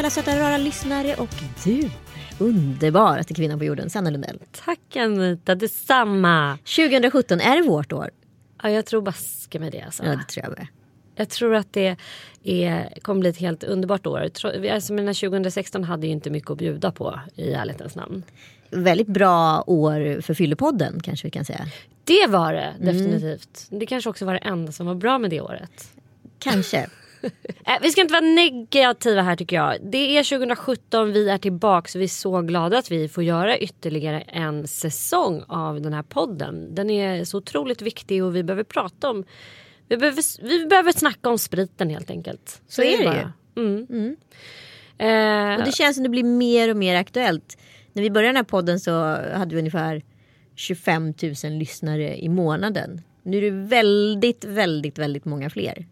alla söta rara lyssnare och du underbaraste kvinnan på jorden, Sanna Lundell. Tack Anita, detsamma. 2017, är det vårt år? Ja, jag tror baske med det alltså. Ja, det tror jag med. Jag tror att det är, kommer bli ett helt underbart år. Alltså, mina 2016 hade ju inte mycket att bjuda på i ärlighetens namn. Väldigt bra år för Fyllepodden kanske vi kan säga. Det var det Mm. definitivt. Det kanske också var det enda som var bra med det året. Kanske. Äh, vi ska inte vara negativa här tycker jag. Det är 2017, vi är tillbaka. Vi är så glada att vi får göra ytterligare en säsong av den här podden. Den är så otroligt viktig och vi behöver prata om... Vi behöver, vi behöver snacka om spriten helt enkelt. Så är det bara. Mm. Eh, Och det känns som det blir mer och mer aktuellt. När vi började den här podden så hade vi ungefär 25 000 lyssnare i månaden. Nu är det väldigt, väldigt, väldigt många fler.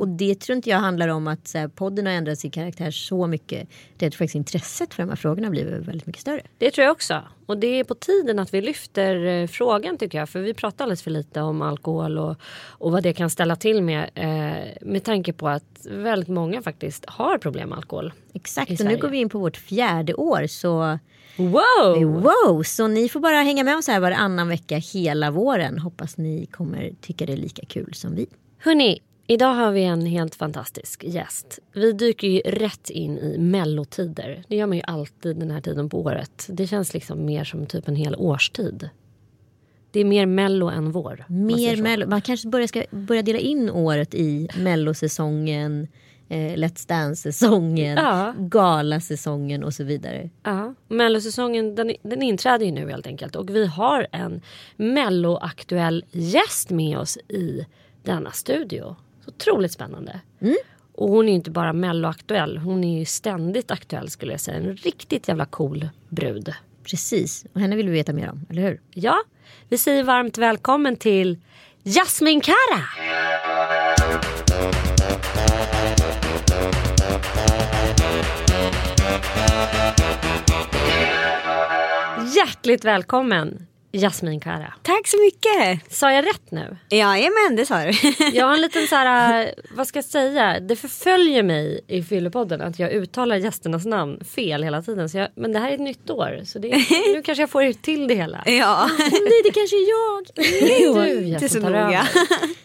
Och det tror inte jag handlar om att så här, podden har ändrat sin karaktär så mycket. Det är att faktiskt intresset för de här frågorna blir väldigt mycket större. Det tror jag också. Och det är på tiden att vi lyfter eh, frågan tycker jag. För vi pratar alldeles för lite om alkohol och, och vad det kan ställa till med. Eh, med tanke på att väldigt många faktiskt har problem med alkohol. Exakt, och nu går vi in på vårt fjärde år. Så Wow! wow, så ni får bara hänga med oss här varannan vecka hela våren. Hoppas ni kommer tycka det är lika kul som vi. Hörni, idag har vi en helt fantastisk gäst. Vi dyker ju rätt in i mellotider. Det gör man ju alltid den här tiden på året. Det känns liksom mer som typ en hel årstid. Det är mer mello än vår. Mer mello. Man kanske börja, ska börja dela in året i mellosäsongen, eh, Let's Dance-säsongen, Ja. galasäsongen och så vidare. Ja, mellosäsongen den, den inträder ju nu helt enkelt och vi har en melloaktuell gäst med oss i denna studio. Så otroligt spännande. Och hon är ju inte bara melloaktuell, hon är ju ständigt aktuell skulle jag säga. En riktigt jävla cool brud. Precis, och henne vill vi veta mer om, eller hur? Ja, vi säger varmt välkommen till Jasmin Kara! Hjärtligt välkommen Jasmin Kara. Tack så mycket! Sa jag rätt nu? Jajamän, det sa du. Jag har en liten så här, vad ska jag säga, det förföljer mig i Fyllepodden att jag uttalar gästernas namn fel hela tiden. Så jag, men det här är ett nytt år så det, nu kanske jag får till det hela. ja. Nej, det kanske är jag. Du, inte jag så tar noga. över.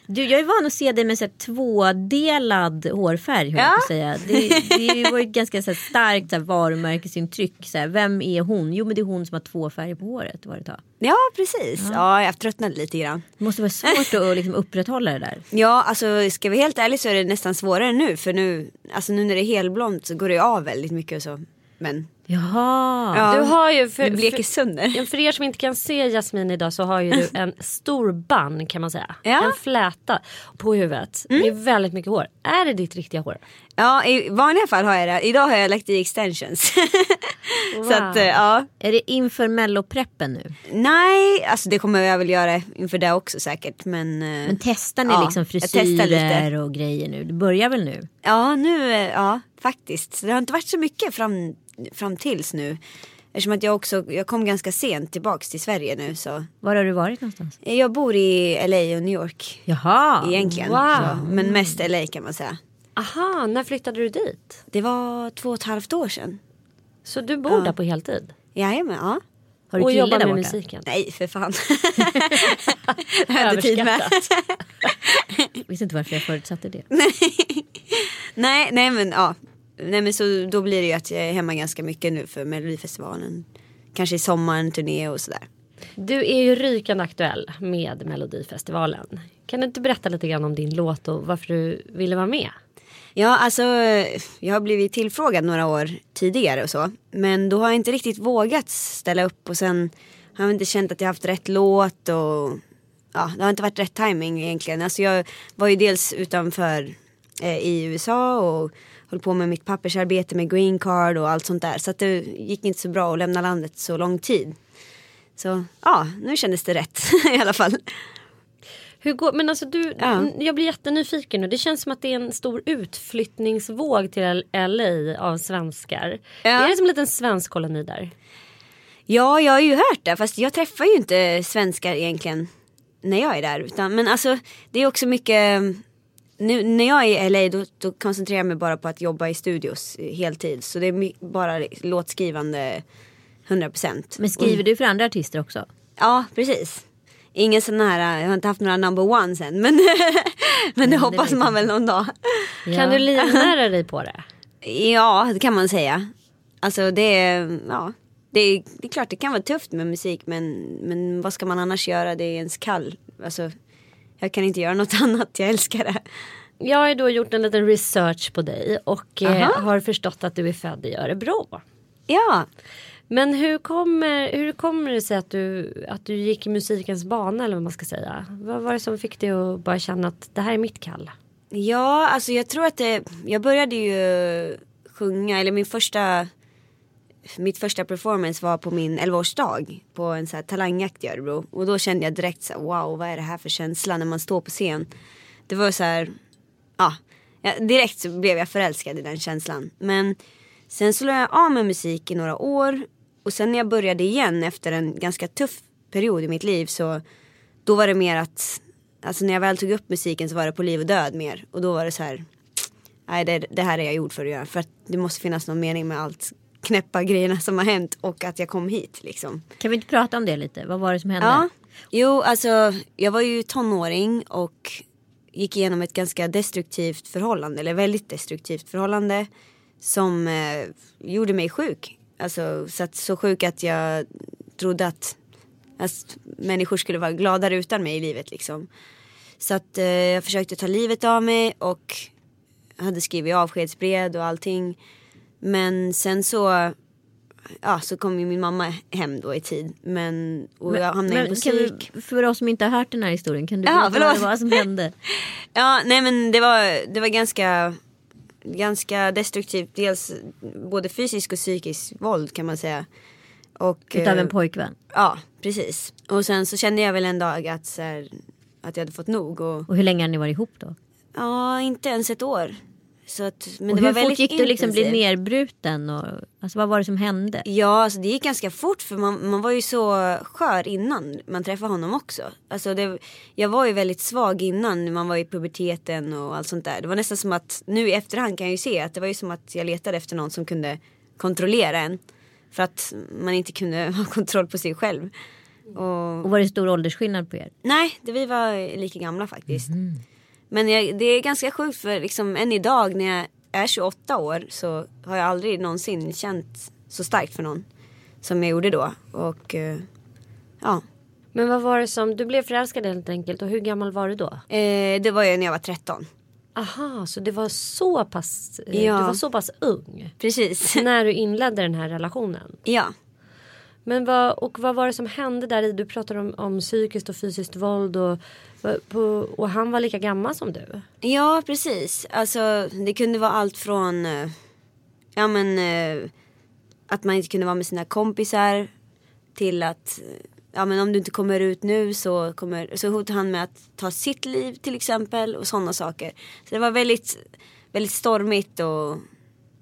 Du, jag är van att se dig med så här, tvådelad hårfärg. Jag Ja. att säga. Det, det var ju ett ganska så här, starkt så här, varumärkesintryck. Så här, vem är hon? Jo men det är hon som har två färger på håret. Var det tag. Ja, precis. Ja, jag tröttnade lite grann. Det måste vara svårt att liksom, upprätthålla det där. Ja, alltså ska vi vara helt ärlig så är det nästan svårare nu. För nu, alltså, nu när det är helblont så går det av väldigt mycket och så. Men Jaha. ja, Du har ju, för, bleker för, sönder. ja, för er som inte kan se Jasmin idag så har ju du en stor bann kan man säga. Ja. En fläta på huvudet. Det är väldigt mycket hår. Är det ditt riktiga hår? Ja, i vanliga fall har jag det. Idag har jag lagt i extensions. så att, eh, ja. Är det inför mellopreppen nu? Nej, alltså det kommer jag väl göra inför det också säkert. Men, eh, Men testar ni Ja, liksom frisyrer och grejer nu? Det börjar väl nu? Ja, nu, eh, ja faktiskt. Så Det har inte varit så mycket fram, fram tills nu. Eftersom att jag också, jag kom ganska sent tillbaks till Sverige nu så. Var har du varit någonstans? Jag bor i LA och New York Jaha. egentligen. wow. Så, men mest LA kan man säga. Aha, när flyttade du dit? Det var två och ett halvt år sedan. Så du bor där på heltid? Jajamän, ja. Har du och jobbar med borta? musiken? Nej, för fan. det har jag inte tid med. Jag visste inte varför jag förutsatte det. nej, nej men ja. Nej men så då blir det ju att jag är hemma ganska mycket nu för Melodifestivalen. Kanske i sommaren, turné och sådär. Du är ju rykande aktuell med Melodifestivalen. Kan du inte berätta lite grann om din låt och varför du ville vara med? Ja, alltså jag har blivit tillfrågad några år tidigare och så. Men då har jag inte riktigt vågat ställa upp och sen har jag inte känt att jag haft rätt låt och ja, det har inte varit rätt timing egentligen. Alltså jag var ju dels utanför eh, i USA och höll på med mitt pappersarbete med green card och allt sånt där. Så att det gick inte så bra att lämna landet så lång tid. Så ja, nu kändes det rätt i alla fall. Hur går, men alltså du, Ja. jag blir jättenyfiken nu. Det känns som att det är en stor utflyttningsvåg till LA av svenskar. Ja. Är det som en liten svensk koloni där? Ja, jag har ju hört det. Fast jag träffar ju inte svenskar egentligen när jag är där. Utan, men alltså, det är också mycket... nu, när jag är i LA då, då koncentrerar jag mig bara på att jobba i studios heltid. Så det är bara låtskrivande 100%. Men skriver du för andra artister också? Ja, precis. Ingen sån här, jag har inte haft några number ones än. Men, men det hoppas vet man väl någon dag. Kan du livnära dig på det? Ja, det kan man säga. Alltså det är, ja. Det är, det är klart det kan vara tufft med musik men, men vad ska man annars göra? Det är ens kall. Alltså, jag kan inte göra något annat, jag älskar det. Jag har ju då gjort en liten research på dig och eh, har förstått att du är född i Örebro. Ja, men hur kommer, hur kommer det sig att du, att du gick i musikens bana eller vad man ska säga? Vad var det som fick dig att bara känna att det här är mitt kall? Ja, alltså jag tror att det, jag började ju sjunga, eller min första, mitt första performance var på min 11-årsdag på en så här talangjakt i Örebro. Och då kände jag direkt så här, wow, vad är det här för känsla när man står på scen. Det var så här, ja, ja, direkt så blev jag förälskad i den känslan. Men sen så la jag av med musik i några år och sen när jag började igen efter en ganska tuff period i mitt liv så då var det mer att Alltså när jag väl tog upp musiken så var det på liv och död mer. Och då var det så här. Nej det, det här är jag gjord för att göra. För att det måste finnas någon mening med allt knäppa grejerna som har hänt. Och att jag kom hit liksom. Kan vi inte prata om det lite? Vad var det som hände? Ja. Jo alltså jag var ju tonåring och gick igenom ett ganska destruktivt förhållande. Eller väldigt destruktivt förhållande. Som eh, gjorde mig sjuk. Alltså så, att, så sjuk att jag trodde att, att människor skulle vara gladare utan mig i livet liksom. Så att eh, jag försökte ta livet av mig och hade skrivit avskedsbrev och allting. Men sen så, ja så kom ju min mamma hem då i tid. Men, och jag hamnade Men på psyk. du, för oss som inte har hört den här historien, kan du Ja, berätta vad det var som hände? Ja, nej men det var, det var ganska, ganska destruktivt. Dels både fysiskt och psykiskt våld kan man säga. Och, Utav eh, en pojkvän? Ja, precis. Och sen så kände jag väl en dag att, så här, att jag hade fått nog. Och, Och hur länge har ni varit ihop då? ja, inte ens ett år. Så att, men och det hur var fort gick du liksom bli nerbruten? Och, alltså vad var det som hände? Ja, alltså det gick ganska fort för man, man var ju så skör innan man träffade honom också. Alltså det, jag var ju väldigt svag innan man var i puberteten och allt sånt där. Det var nästan som att nu i efterhand kan jag ju se att det var ju som att jag letade efter någon som kunde kontrollera en. För att man inte kunde ha kontroll på sig själv. Och, Och var det stor åldersskillnad på er? nej, det, vi var lika gamla faktiskt. Men jag, det är ganska sjukt för liksom än idag när jag är 28 år så har jag aldrig någonsin känt så starkt för någon. Som jag gjorde då. Och eh, ja. Men vad var det som, du blev förälskad helt enkelt och hur gammal var du då? Eh, det var ju när jag var 13. Aha, så det var så pass, eh, Ja. du var så pass ung Precis. när du inledde den här relationen. ja. Men vad, och vad var det som hände där i? Du pratade om, om psykiskt och fysiskt våld och, på, och han var lika gammal som du. Ja, precis. Alltså det kunde vara allt från eh, ja men eh, att man inte kunde vara med sina kompisar till att eh, ja men om du inte kommer ut nu så kommer så hotade han med att ta sitt liv till exempel och sådana saker. Så det var väldigt väldigt stormigt och,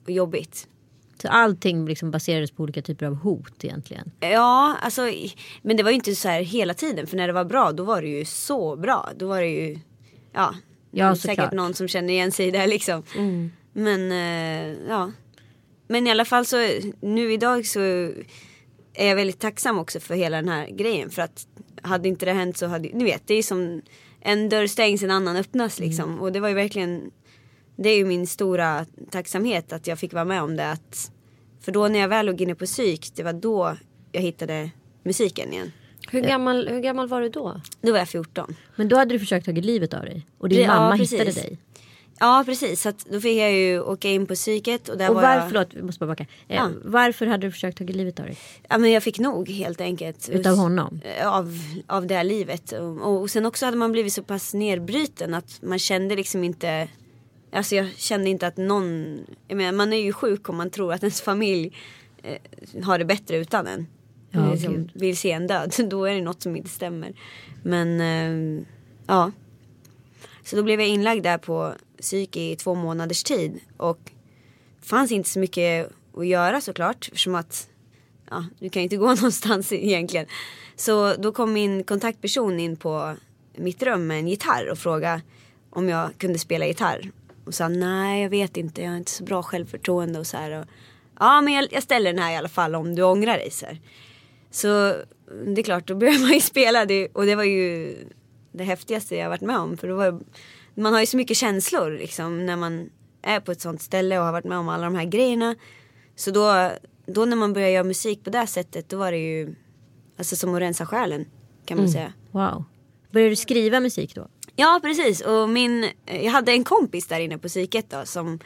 och jobbigt. Så allting liksom baserades på olika typer av hot egentligen? Ja, alltså men det var ju inte så här hela tiden för när det var bra då var det ju så bra. Då var det ju ja, Ja, säkert någon som känner igen sig där liksom. Men eh, ja. Men i alla fall så nu idag så är jag väldigt tacksam också för hela den här grejen för att hade inte det hänt så hade ni vet det är som en dörr stängs en annan öppnas liksom och det var ju verkligen det är ju min stora tacksamhet att jag fick vara med om det att för då när jag väl låg inne på psyk det var då jag hittade musiken igen. Hur gammal, hur gammal var du då? Då var jag 14. Men då hade du försökt ta livet av dig? Och din Ja, mamma precis. hittade dig? Ja precis så att då fick jag ju åka in på psyket och där Och var varför, jag... förlåt, vi måste bara backa. Eh, Ja. Varför hade du försökt ta livet av dig? Ja men jag fick nog helt enkelt. Utav honom? Av, av det här livet. Och, och sen också hade man blivit så pass nedbruten att man kände liksom inte Alltså jag kände inte att någon Jag menar man är ju sjuk om man tror att ens familj eh, har det bättre utan en. Ja, liksom, vill se en död. Då är det något som inte stämmer. Men eh, ja. Så då blev jag inlagd där på psyk i två månaders tid. Och fanns inte så mycket att göra såklart. Eftersom att ja, du kan ju inte gå någonstans egentligen. Så då kom min kontaktperson in på mitt rum med en gitarr och frågade om jag kunde spela gitarr. Och sa nej jag vet inte, jag har inte så bra självförtroende och så här. Och, ja men jag, jag, ställer den här i alla fall om du ångrar dig. Så, här. så det är klart, då börjar man ju spela det, och det var ju det häftigaste jag varit med om. För då var, man har ju så mycket känslor liksom när man är på ett sånt ställe och har varit med om alla de här grejerna. Så då, då när man börjar göra musik på det sättet då var det ju alltså som att rensa själen kan man mm. säga. Wow. Började du skriva musik då? Ja precis och min, jag hade en kompis där inne på psyket då som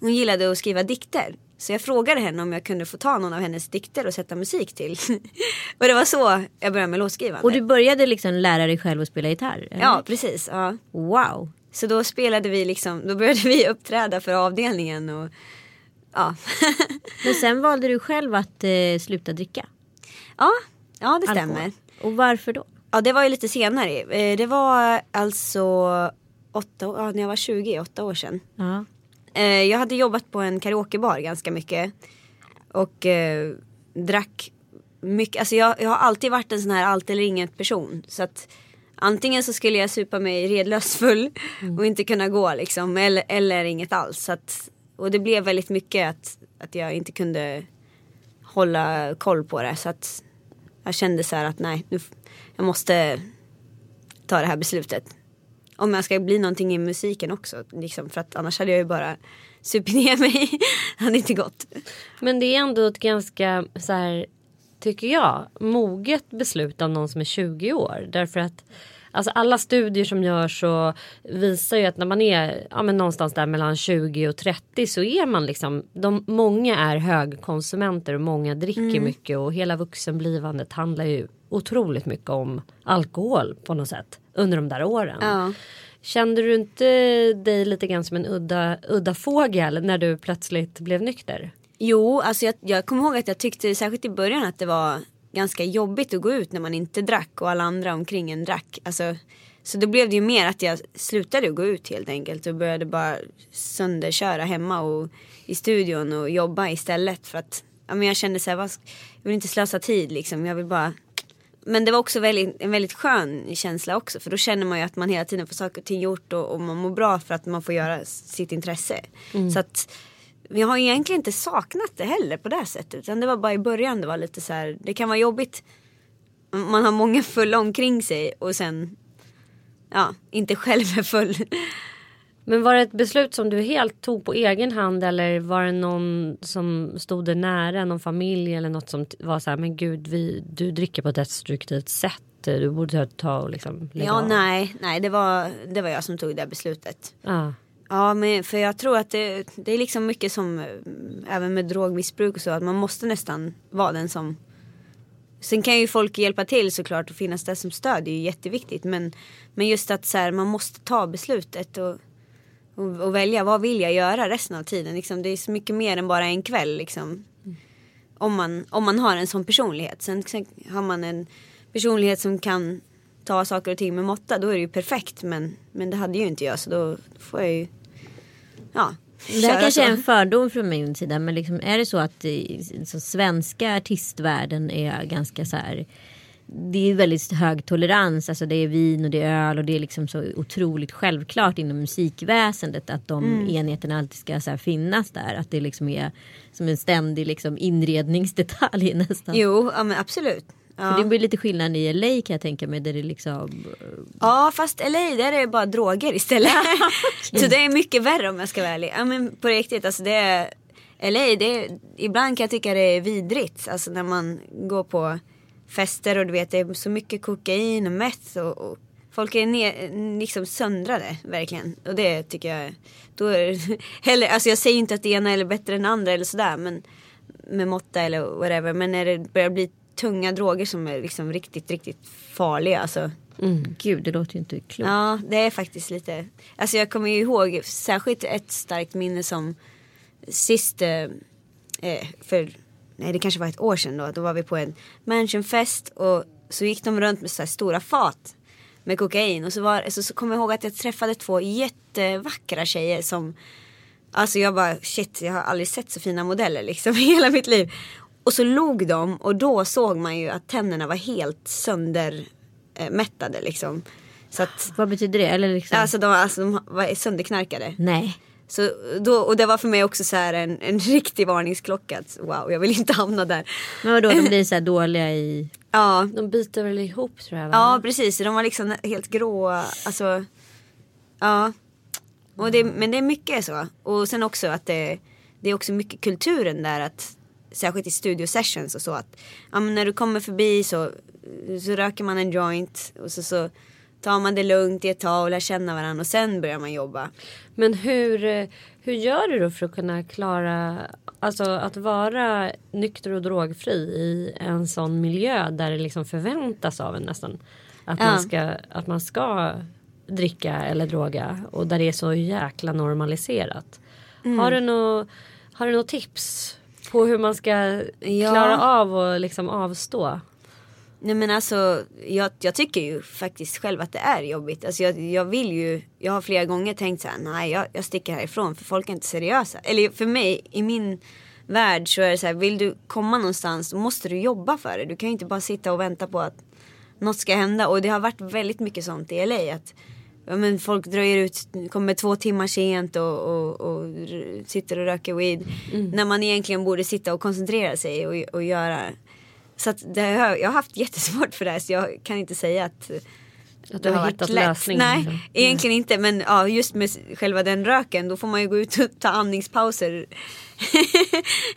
hon gillade att skriva dikter. Så jag frågade henne om jag kunde få ta någon av hennes dikter och sätta musik till. och det var så jag började med låtskrivande. Och du började liksom lära dig själv att spela gitarr? Eller? Ja precis. Ja. Wow. Så då spelade vi liksom, då började vi uppträda för avdelningen och ja. Men sen valde du själv att eh, sluta dricka? Ja, ja det stämmer. Och varför då? Ja det var ju lite senare. Eh, det var alltså åtta, ja, när jag var 20, åtta år sedan. Ja. Eh, jag hade jobbat på en karaokebar ganska mycket. Och eh, drack mycket. Alltså jag, jag har alltid varit en sån här allt eller inget person. Så att antingen så skulle jag supa mig redlöst full mm. och inte kunna gå liksom. Eller, eller inget alls. Så att, och det blev väldigt mycket att, att jag inte kunde hålla koll på det. Så att jag kände så här att nej, nu, jag måste ta det här beslutet. Om jag ska bli någonting i musiken också. Liksom, för att annars hade jag ju bara supit ner mig. det hade inte gått. Men det är ändå ett ganska så här tycker jag, moget beslut av någon som är 20 år. Därför att Alltså alla studier som görs så visar ju att när man är ja, men någonstans där mellan 20 och 30 så är man liksom, de, många är högkonsumenter och många dricker mm. mycket och hela vuxenblivandet handlar ju otroligt mycket om alkohol på något sätt under de där åren. Ja. Kände du inte dig lite grann som en udda, udda fågel när du plötsligt blev nykter? Jo, alltså jag, jag kommer ihåg att jag tyckte särskilt i början att det var ganska jobbigt att gå ut när man inte drack och alla andra omkring en drack. Alltså, så då blev det ju mer att jag slutade gå ut helt enkelt och började bara sönderköra hemma och i studion och jobba istället för att ja, men jag kände så här, jag vill inte slösa tid liksom. Jag vill bara men det var också väldigt, en väldigt skön känsla också för då känner man ju att man hela tiden får saker och ting gjort och, och man mår bra för att man får göra sitt intresse. Mm. Så att jag har egentligen inte saknat det heller på det sättet. Utan det var bara i början det var lite så här, det kan vara jobbigt. Man har många fulla omkring sig och sen, ja, inte själv är full. Men var det ett beslut som du helt tog på egen hand eller var det någon som stod dig nära, någon familj eller något som var så här, men gud, vi, du dricker på ett destruktivt sätt. Du borde ta och liksom lägga Ja, av. nej, nej, det var, det var jag som tog det beslutet. Ah. Ja, men för jag tror att det, det är liksom mycket som eh, även med drogmissbruk och så att man måste nästan vara den som Sen kan ju folk hjälpa till såklart och finnas där som stöd. Det är ju jätteviktigt. Men, men just att så här, man måste ta beslutet och, och, och, välja. Vad vill jag göra resten av tiden? Liksom, det är så mycket mer än bara en kväll. Liksom. Mm. Om, man, om man har en sån personlighet. Sen, sen har man en personlighet som kan ta saker och ting med måtta. Då är det ju perfekt. Men, men det hade ju inte jag. Så då får jag ju ja, det här kanske är en fördom från min sida men liksom, är det så att så svenska artistvärlden är ganska så här det är väldigt hög tolerans, alltså det är vin och det är öl och det är liksom så otroligt självklart inom musikväsendet att de mm. enheterna alltid ska så finnas där. Att det liksom är som en ständig liksom inredningsdetalj nästan. Jo, ja, men absolut. Ja. Det blir lite skillnad i LA kan jag tänka mig. Där det liksom... Ja fast LA där är det bara droger istället. så det är mycket värre om jag ska vara ärlig. Ja men på riktigt alltså det är LA det är, ibland kan jag tycka det är vidrigt. Alltså när man går på fester och du vet det är så mycket kokain och meth och, och folk är ner, liksom söndrade verkligen. Och det tycker jag. Då är, heller, alltså jag säger inte att det ena är bättre än andra eller sådär men med måtta eller whatever. Men när det börjar bli tunga droger som är liksom riktigt, riktigt farliga. Alltså. Mm. Gud, det låter ju inte klokt. Ja, det är faktiskt lite. Alltså jag kommer ju ihåg särskilt ett starkt minne som sist, eh, eh, för nej det kanske var ett år sedan då. Då var vi på en mansionfest och så gick de runt med så stora fat med kokain. Och så, var, så, så kommer jag ihåg att jag träffade två jättevackra tjejer som Alltså jag bara shit jag har aldrig sett så fina modeller liksom i hela mitt liv. Och så log de och då såg man ju att tänderna var helt söndermättade liksom. Så att, Vad betyder det? Eller liksom... alltså, de, alltså de var sönderknarkade. Nej. Så då, och det var för mig också så här en, en riktig varningsklocka. Att, wow, jag vill inte hamna där. Men vadå, de blir så här dåliga i... Ja, De biter väl ihop tror jag va? ja precis. De var liksom helt grå. Alltså, ja. Och det, men det är mycket så. Och sen också att det, det är också mycket kulturen där. att Särskilt i studio sessions och så. att ja, men När du kommer förbi så, så röker man en joint. Och så, så tar man det lugnt i ett tag och lär känna varandra. Och sen börjar man jobba. Men hur, eh, hur gör du då för att kunna klara Alltså att vara nykter och drogfri i en sån miljö där det liksom förväntas av en nästan. Att, Ja. man, ska, att man ska dricka eller droga och där det är så jäkla normaliserat. Mm. Har du något har du något tips på hur man ska Ja. klara av och liksom avstå? Nej men alltså jag, jag tycker ju faktiskt själv att det är jobbigt. Alltså jag, jag vill ju, jag har flera gånger tänkt så här, nej jag, jag sticker härifrån för folk är inte seriösa. Eller för mig, i min värld så är det så här, vill du komma någonstans då måste du jobba för det. Du kan ju inte bara sitta och vänta på att något ska hända. Och det har varit väldigt mycket sånt i LA. Att ja, men folk dröjer ut, kommer två timmar sent och, och, och sitter och röker weed. När man egentligen borde sitta och koncentrera sig och, och göra så att det har, jag har haft jättesvårt för det här så jag kan inte säga att Att det du har hittat lätt. lösningen? Nej, liksom? egentligen inte. Men ja, just med själva den röken då får man ju gå ut och ta andningspauser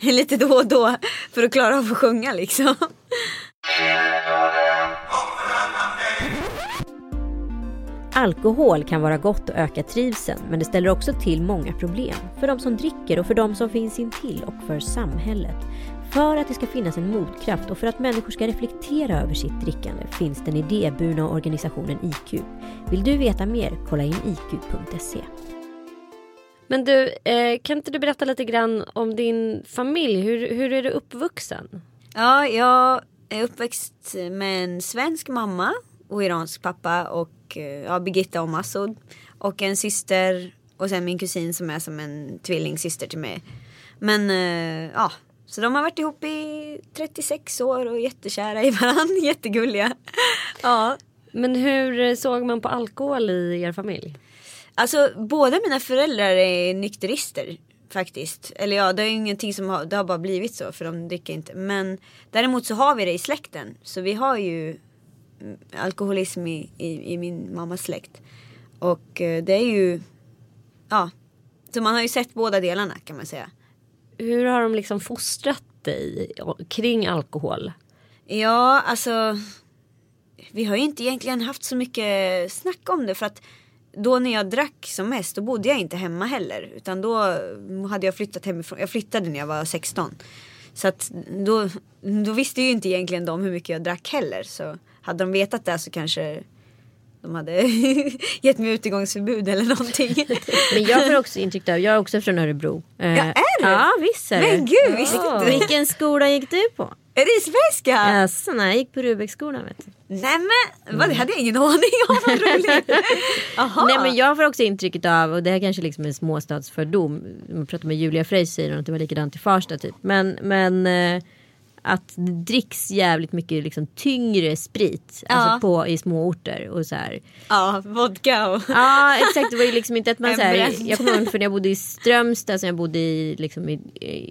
lite då och då för att klara av att sjunga liksom. Alkohol kan vara gott och öka trivseln, men det ställer också till många problem. För de som dricker och för de som finns intill och för samhället. För att det ska finnas en motkraft och för att människor ska reflektera över sitt drickande finns den idéburna organisationen IQ. Vill du veta mer? Kolla in iq.se. Men du, eh, kan inte du berätta lite grann om din familj? Hur, hur är du uppvuxen? Ja, jag är uppväxt med en svensk mamma och iransk pappa och eh, ja, Birgitta och Massoud. Och en syster och sen min kusin som är som en tvillingsyster till mig. Men eh, ja, så de har varit ihop i 36 år och jättekära i varandra, jättegulliga. Ja, Men hur såg man på alkohol i er familj? Alltså båda mina föräldrar är nykterister faktiskt. Eller ja, det är ingenting som har, det har bara blivit så för de dricker inte. Men däremot så har vi det i släkten. Så vi har ju alkoholism i, i, i min mammas släkt. Och eh, det är ju, ja. Så man har ju sett båda delarna kan man säga. Hur har de liksom fostrat dig kring alkohol? Ja, alltså. Vi har ju inte egentligen haft så mycket snack om det för att då när jag drack som mest då bodde jag inte hemma heller. Utan då hade jag flyttat hemifrån. Jag flyttade när jag var 16. Så att då, då visste ju inte egentligen de hur mycket jag drack heller. Så hade de vetat det så kanske de hade gett mig utegångsförbud eller någonting. Men jag får också intryck av, jag är också från Örebro. Eh, Ja, är du? Ja, visst är det. Men gud, visste Ja. inte. Vilken skola gick du på? Svenska? Jaså, nej, jag gick på Rudbecksskolan vet du. Nej men vad, det hade jag ingen aning om. Vad roligt. Nej men jag får också intrycket av, och det här kanske liksom är en småstadsfördom. Man pratar med Julia Frey säger hon att det var likadant i Farsta typ. Men, men eh, att det dricks jävligt mycket liksom tyngre sprit. Ja. Alltså på, i små orter och så här. Ja, vodka och... Ja exakt det var ju liksom inte att man så här. Jag kommer ihåg för när jag bodde i Strömstad som jag bodde i liksom i,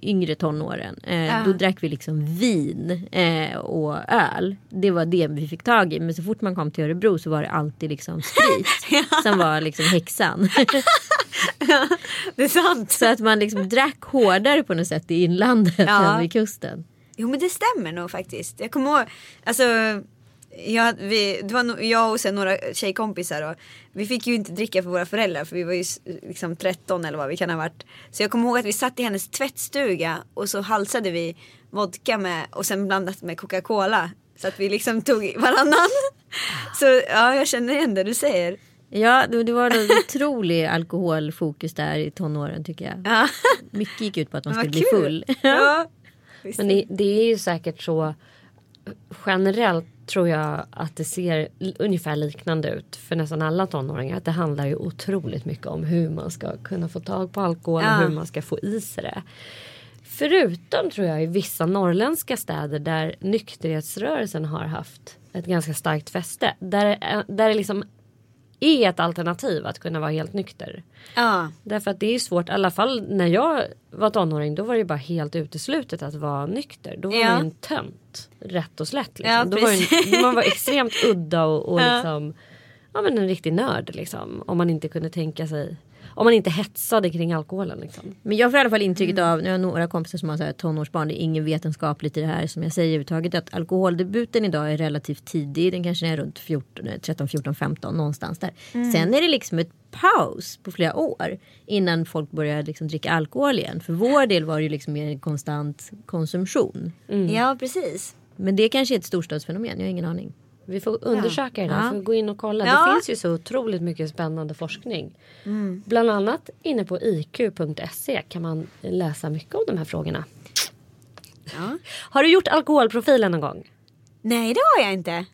yngre tonåren. Eh, Ja. Då drack vi liksom vin eh, och öl. Det var det vi fick tag i. Men så fort man kom till Örebro så var det alltid liksom sprit. Som var liksom häxan. Det är sant. så att man liksom drack hårdare på något sätt i inlandet Ja. än vid kusten. Jo men det stämmer nog faktiskt. Jag kommer ihåg, alltså jag, vi, det var no, jag och sen några tjejkompisar och vi fick ju inte dricka för våra föräldrar för vi var ju liksom 13 eller vad vi kan ha varit. Så jag kommer ihåg att vi satt i hennes tvättstuga och så halsade vi vodka med och sen blandat med Coca-Cola. Så att vi liksom tog varannan. Så ja, jag känner igen det du säger. Ja, det, var en otrolig alkoholfokus där i tonåren tycker jag. Ja. Mycket gick ut på att man skulle bli full. Ja. Visst. Men det, det är ju säkert så generellt tror jag att det ser ungefär liknande ut för nästan alla tonåringar. Att det handlar ju otroligt mycket om hur man ska kunna få tag på alkohol Ja. och hur man ska få i sig det. Förutom tror jag i vissa norrländska städer där nykterhetsrörelsen har haft ett ganska starkt fäste. Där, är- där är liksom är ett alternativ att kunna vara helt nykter. Ja. Därför att det är svårt, i alla fall när jag var tonåring då var det bara helt uteslutet att vara nykter. Då var Ja. man en tönt. Rätt och slätt. Liksom. Ja, då var en, man var extremt udda och, och Ja. liksom, ja, men en riktig nörd. Liksom, om man inte kunde tänka sig om man inte hetsade kring alkoholen. Liksom. Men jag får i alla fall intrycket Mm. av, nu har jag några kompisar som har så här tonårsbarn, det är inget vetenskapligt i det här som jag säger överhuvudtaget, att alkoholdebuten idag är relativt tidig, den kanske är runt 14, 13, 14, 15 någonstans där. Mm. Sen är det liksom ett paus på flera år innan folk börjar liksom dricka alkohol igen. För vår del var det ju liksom mer en konstant konsumtion. ja, precis. Men det kanske är ett storstadsfenomen, jag har ingen aning. Vi får undersöka det där, Ja. får gå in och kolla. Ja. Det finns ju så otroligt mycket spännande forskning. Bland annat inne på iq.se kan man läsa mycket om de här frågorna. Ja. Har du gjort alkoholprofilen någon gång? Nej, det har jag inte.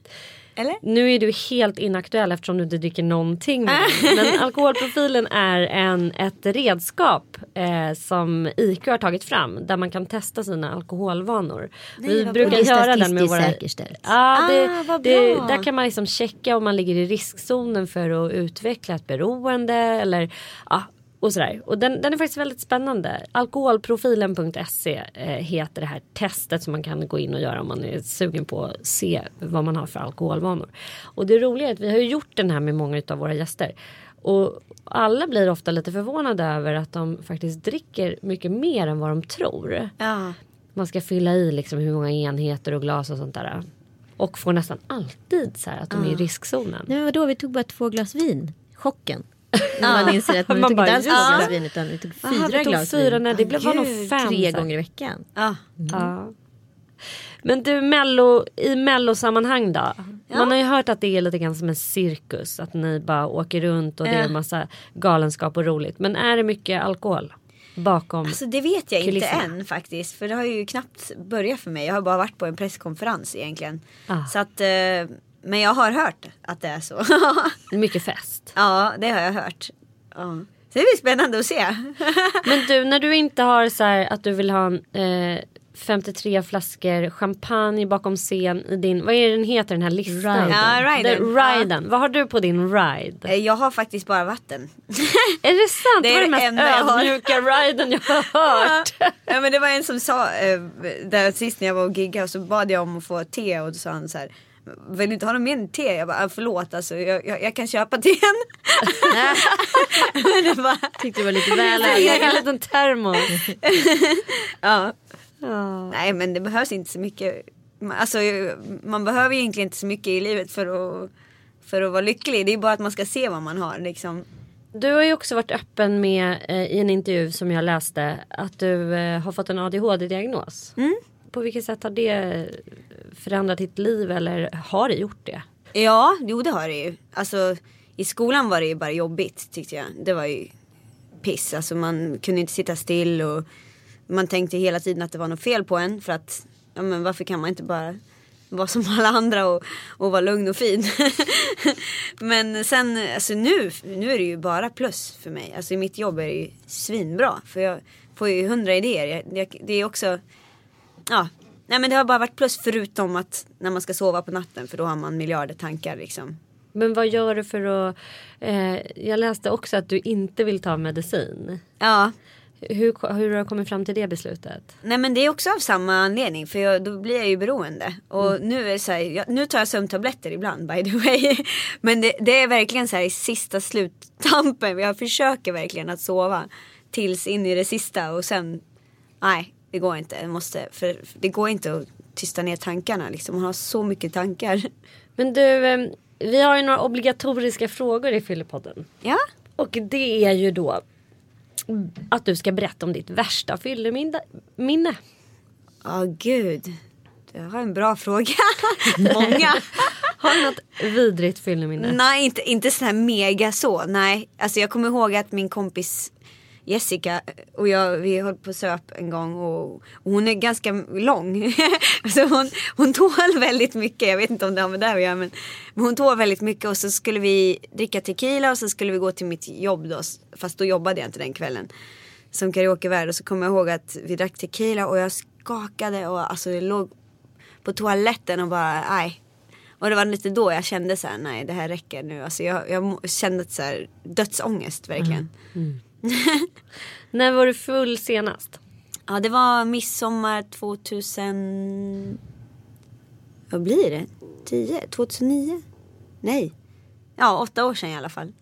Eller? Nu är du helt inaktuell eftersom du inte dricker någonting. Men alkoholprofilen är en, ett redskap eh, som IQ har tagit fram. Där man kan testa sina alkoholvanor. Vi brukar. Det göra den med våra... säkerställt. Ja, det, Ah, vad det, bra. där kan man liksom checka om man ligger i riskzonen för att utveckla ett beroende. Eller, ja, och sådär. Och den, den är faktiskt väldigt spännande. Alkoholprofilen.se eh, heter det här testet som man kan gå in och göra om man är sugen på att se vad man har för alkoholvanor. Och det roliga är att vi har gjort den här med många av våra gäster. Och alla blir ofta lite förvånade över att de faktiskt dricker mycket mer än vad de tror. Ja. Man ska fylla i liksom hur många enheter och glas och sånt där. Och får nästan alltid så här att de är i riskzonen. Nej men vadå, vi tog bara två glas vin. Chocken. När man inser att man, Man tog bara, inte alls ja. glas vin utan vi tog Aha, fyra vi tog glas fyra, vin. nej, det blev var nog Gud, fem. Tre gånger i veckan. Ja. Ja. Men du, mello, i mellosammanhang då? Man har ju hört att det är lite grann som en cirkus. Att ni bara åker runt och det är en massa galenskap och roligt. Men är det mycket alkohol bakom? Alltså det vet jag Kulisserna. inte än faktiskt. För det har ju knappt börjat för mig. Jag har bara varit på en presskonferens egentligen. Ah. Så att, eh, men jag har hört att det är så. Mycket fest. ja, det har jag hört. Ja. Så det blir spännande att se. Men du, när du inte har så här att du vill ha eh, 53 flaskor champagne bakom scen i din, vad är den heter den här listan? Riden. Ja, riden. Den riden. Vad har du på din ride? Eh, jag har faktiskt bara vatten. Är det sant? Det är det det mest ödmjuka riden jag har hört. ja, men det var en som sa, eh, där sist när jag var och giggade så bad jag om att få te och då sa han så här vill du inte ha någon mer te? Jag bara, "Ah, förlåt alltså, jag, jag, jag kan köpa teen. men det var, Tyckte det var lite väl En liten termos. ja. Ja. Nej men det behövs inte så mycket. Alltså man behöver egentligen inte så mycket i livet för att, för att vara lycklig. Det är bara att man ska se vad man har liksom. Du har ju också varit öppen med eh, i en intervju som jag läste att du eh, har fått en ADHD-diagnos. På vilket sätt har det förändrat ditt liv eller har det gjort det? Ja, jo det har det ju. Alltså i skolan var det ju bara jobbigt tyckte jag. Det var ju piss. Alltså man kunde inte sitta still och man tänkte hela tiden att det var något fel på en för att ja men varför kan man inte bara vara som alla andra och, och vara lugn och fin. men sen alltså nu, nu är det ju bara plus för mig. Alltså i mitt jobb är det ju svinbra för jag får ju hundra idéer. Jag, det, det är också ja, nej men det har bara varit plus förutom att när man ska sova på natten för då har man miljarder tankar liksom. Men vad gör du för att... Eh, jag läste också att du inte vill ta medicin. Ja, Hur, hur har du kommit fram till det beslutet? nej men det är också av samma anledning för jag, då blir jag ju beroende. Och nu är det så här, jag, nu tar jag sömntabletter ibland by the way. Men det, det är verkligen så här i sista sluttampen. Jag försöker verkligen att sova tills in i det sista och sen, nej det går inte. Jag måste, för det går inte att tysta ner tankarna liksom. Man har så mycket tankar. Men du, eh, vi har ju några obligatoriska frågor i Fyllepodden. Ja, Och det är ju då att du ska berätta om ditt värsta fylleminne. minne. ja gud. Det var en bra fråga. Många. Har du något vidrigt fylleminne? Nej, inte, inte så här mega så. Nej, alltså jag kommer ihåg att min kompis Jessica och jag, vi höll på söp en gång och, och hon är ganska lång. så hon, hon tål väldigt mycket. Jag vet inte om det har med det att göra men, men hon tål väldigt mycket och så skulle vi dricka tequila och så skulle vi gå till mitt jobb då. Fast då jobbade jag inte den kvällen. Som karaokevärd och så kommer jag ihåg att vi drack tequila och jag skakade och alltså jag låg på toaletten och bara nej. Och det var lite då jag kände så här, nej det här räcker nu. Alltså jag, jag kände så här, dödsångest verkligen. Mm. Mm. När var du full senast? Ja det var midsommar 2000... Vad blir det? 10? 2009? Nej. Ja, åtta år sedan i alla fall.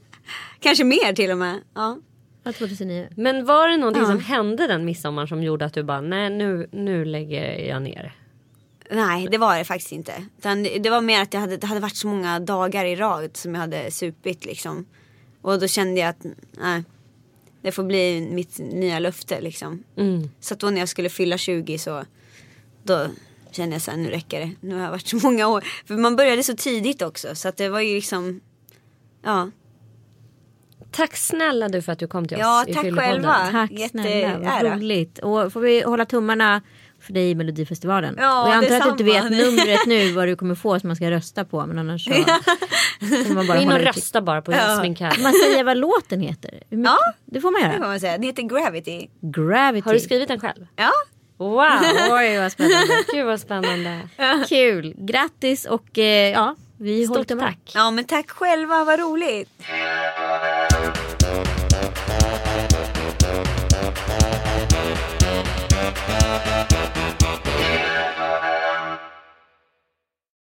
Kanske mer till och med. Ja. Ja, 2009. Men var det någonting Ja. som hände den midsommaren som gjorde att du bara nej nu, nu lägger jag ner? Nej, det var det faktiskt inte. Utan det, det var mer att jag hade, det hade varit så många dagar i rad som jag hade supit liksom. Och då kände jag att nej, det får bli mitt nya löfte liksom. Mm. Så att då när jag skulle fylla 20 så då kände jag så här, nu räcker det. Nu har jag varit så många år. För man började så tidigt också så att det var ju liksom, ja. Tack snälla du för att du kom till oss Ja, i tack Fyllepodden. själva. Tack Jätteära. snälla, vad roligt. Och får vi hålla tummarna för dig i Melodifestivalen. Ja, och jag antar att du inte vet numret nu vad du kommer få som man ska rösta på. Men annars så... så man bara in och rösta bara på Jasmine ja. Man säger vad låten heter. Ja, det får man göra. Det får man säga. Det heter Gravity. Gravity. Har du skrivit den själv? Ja. Wow! Oj vad spännande. Gud vad spännande. Kul. Grattis och eh, ja, vi Stort tack. Ja men tack själva, vad roligt.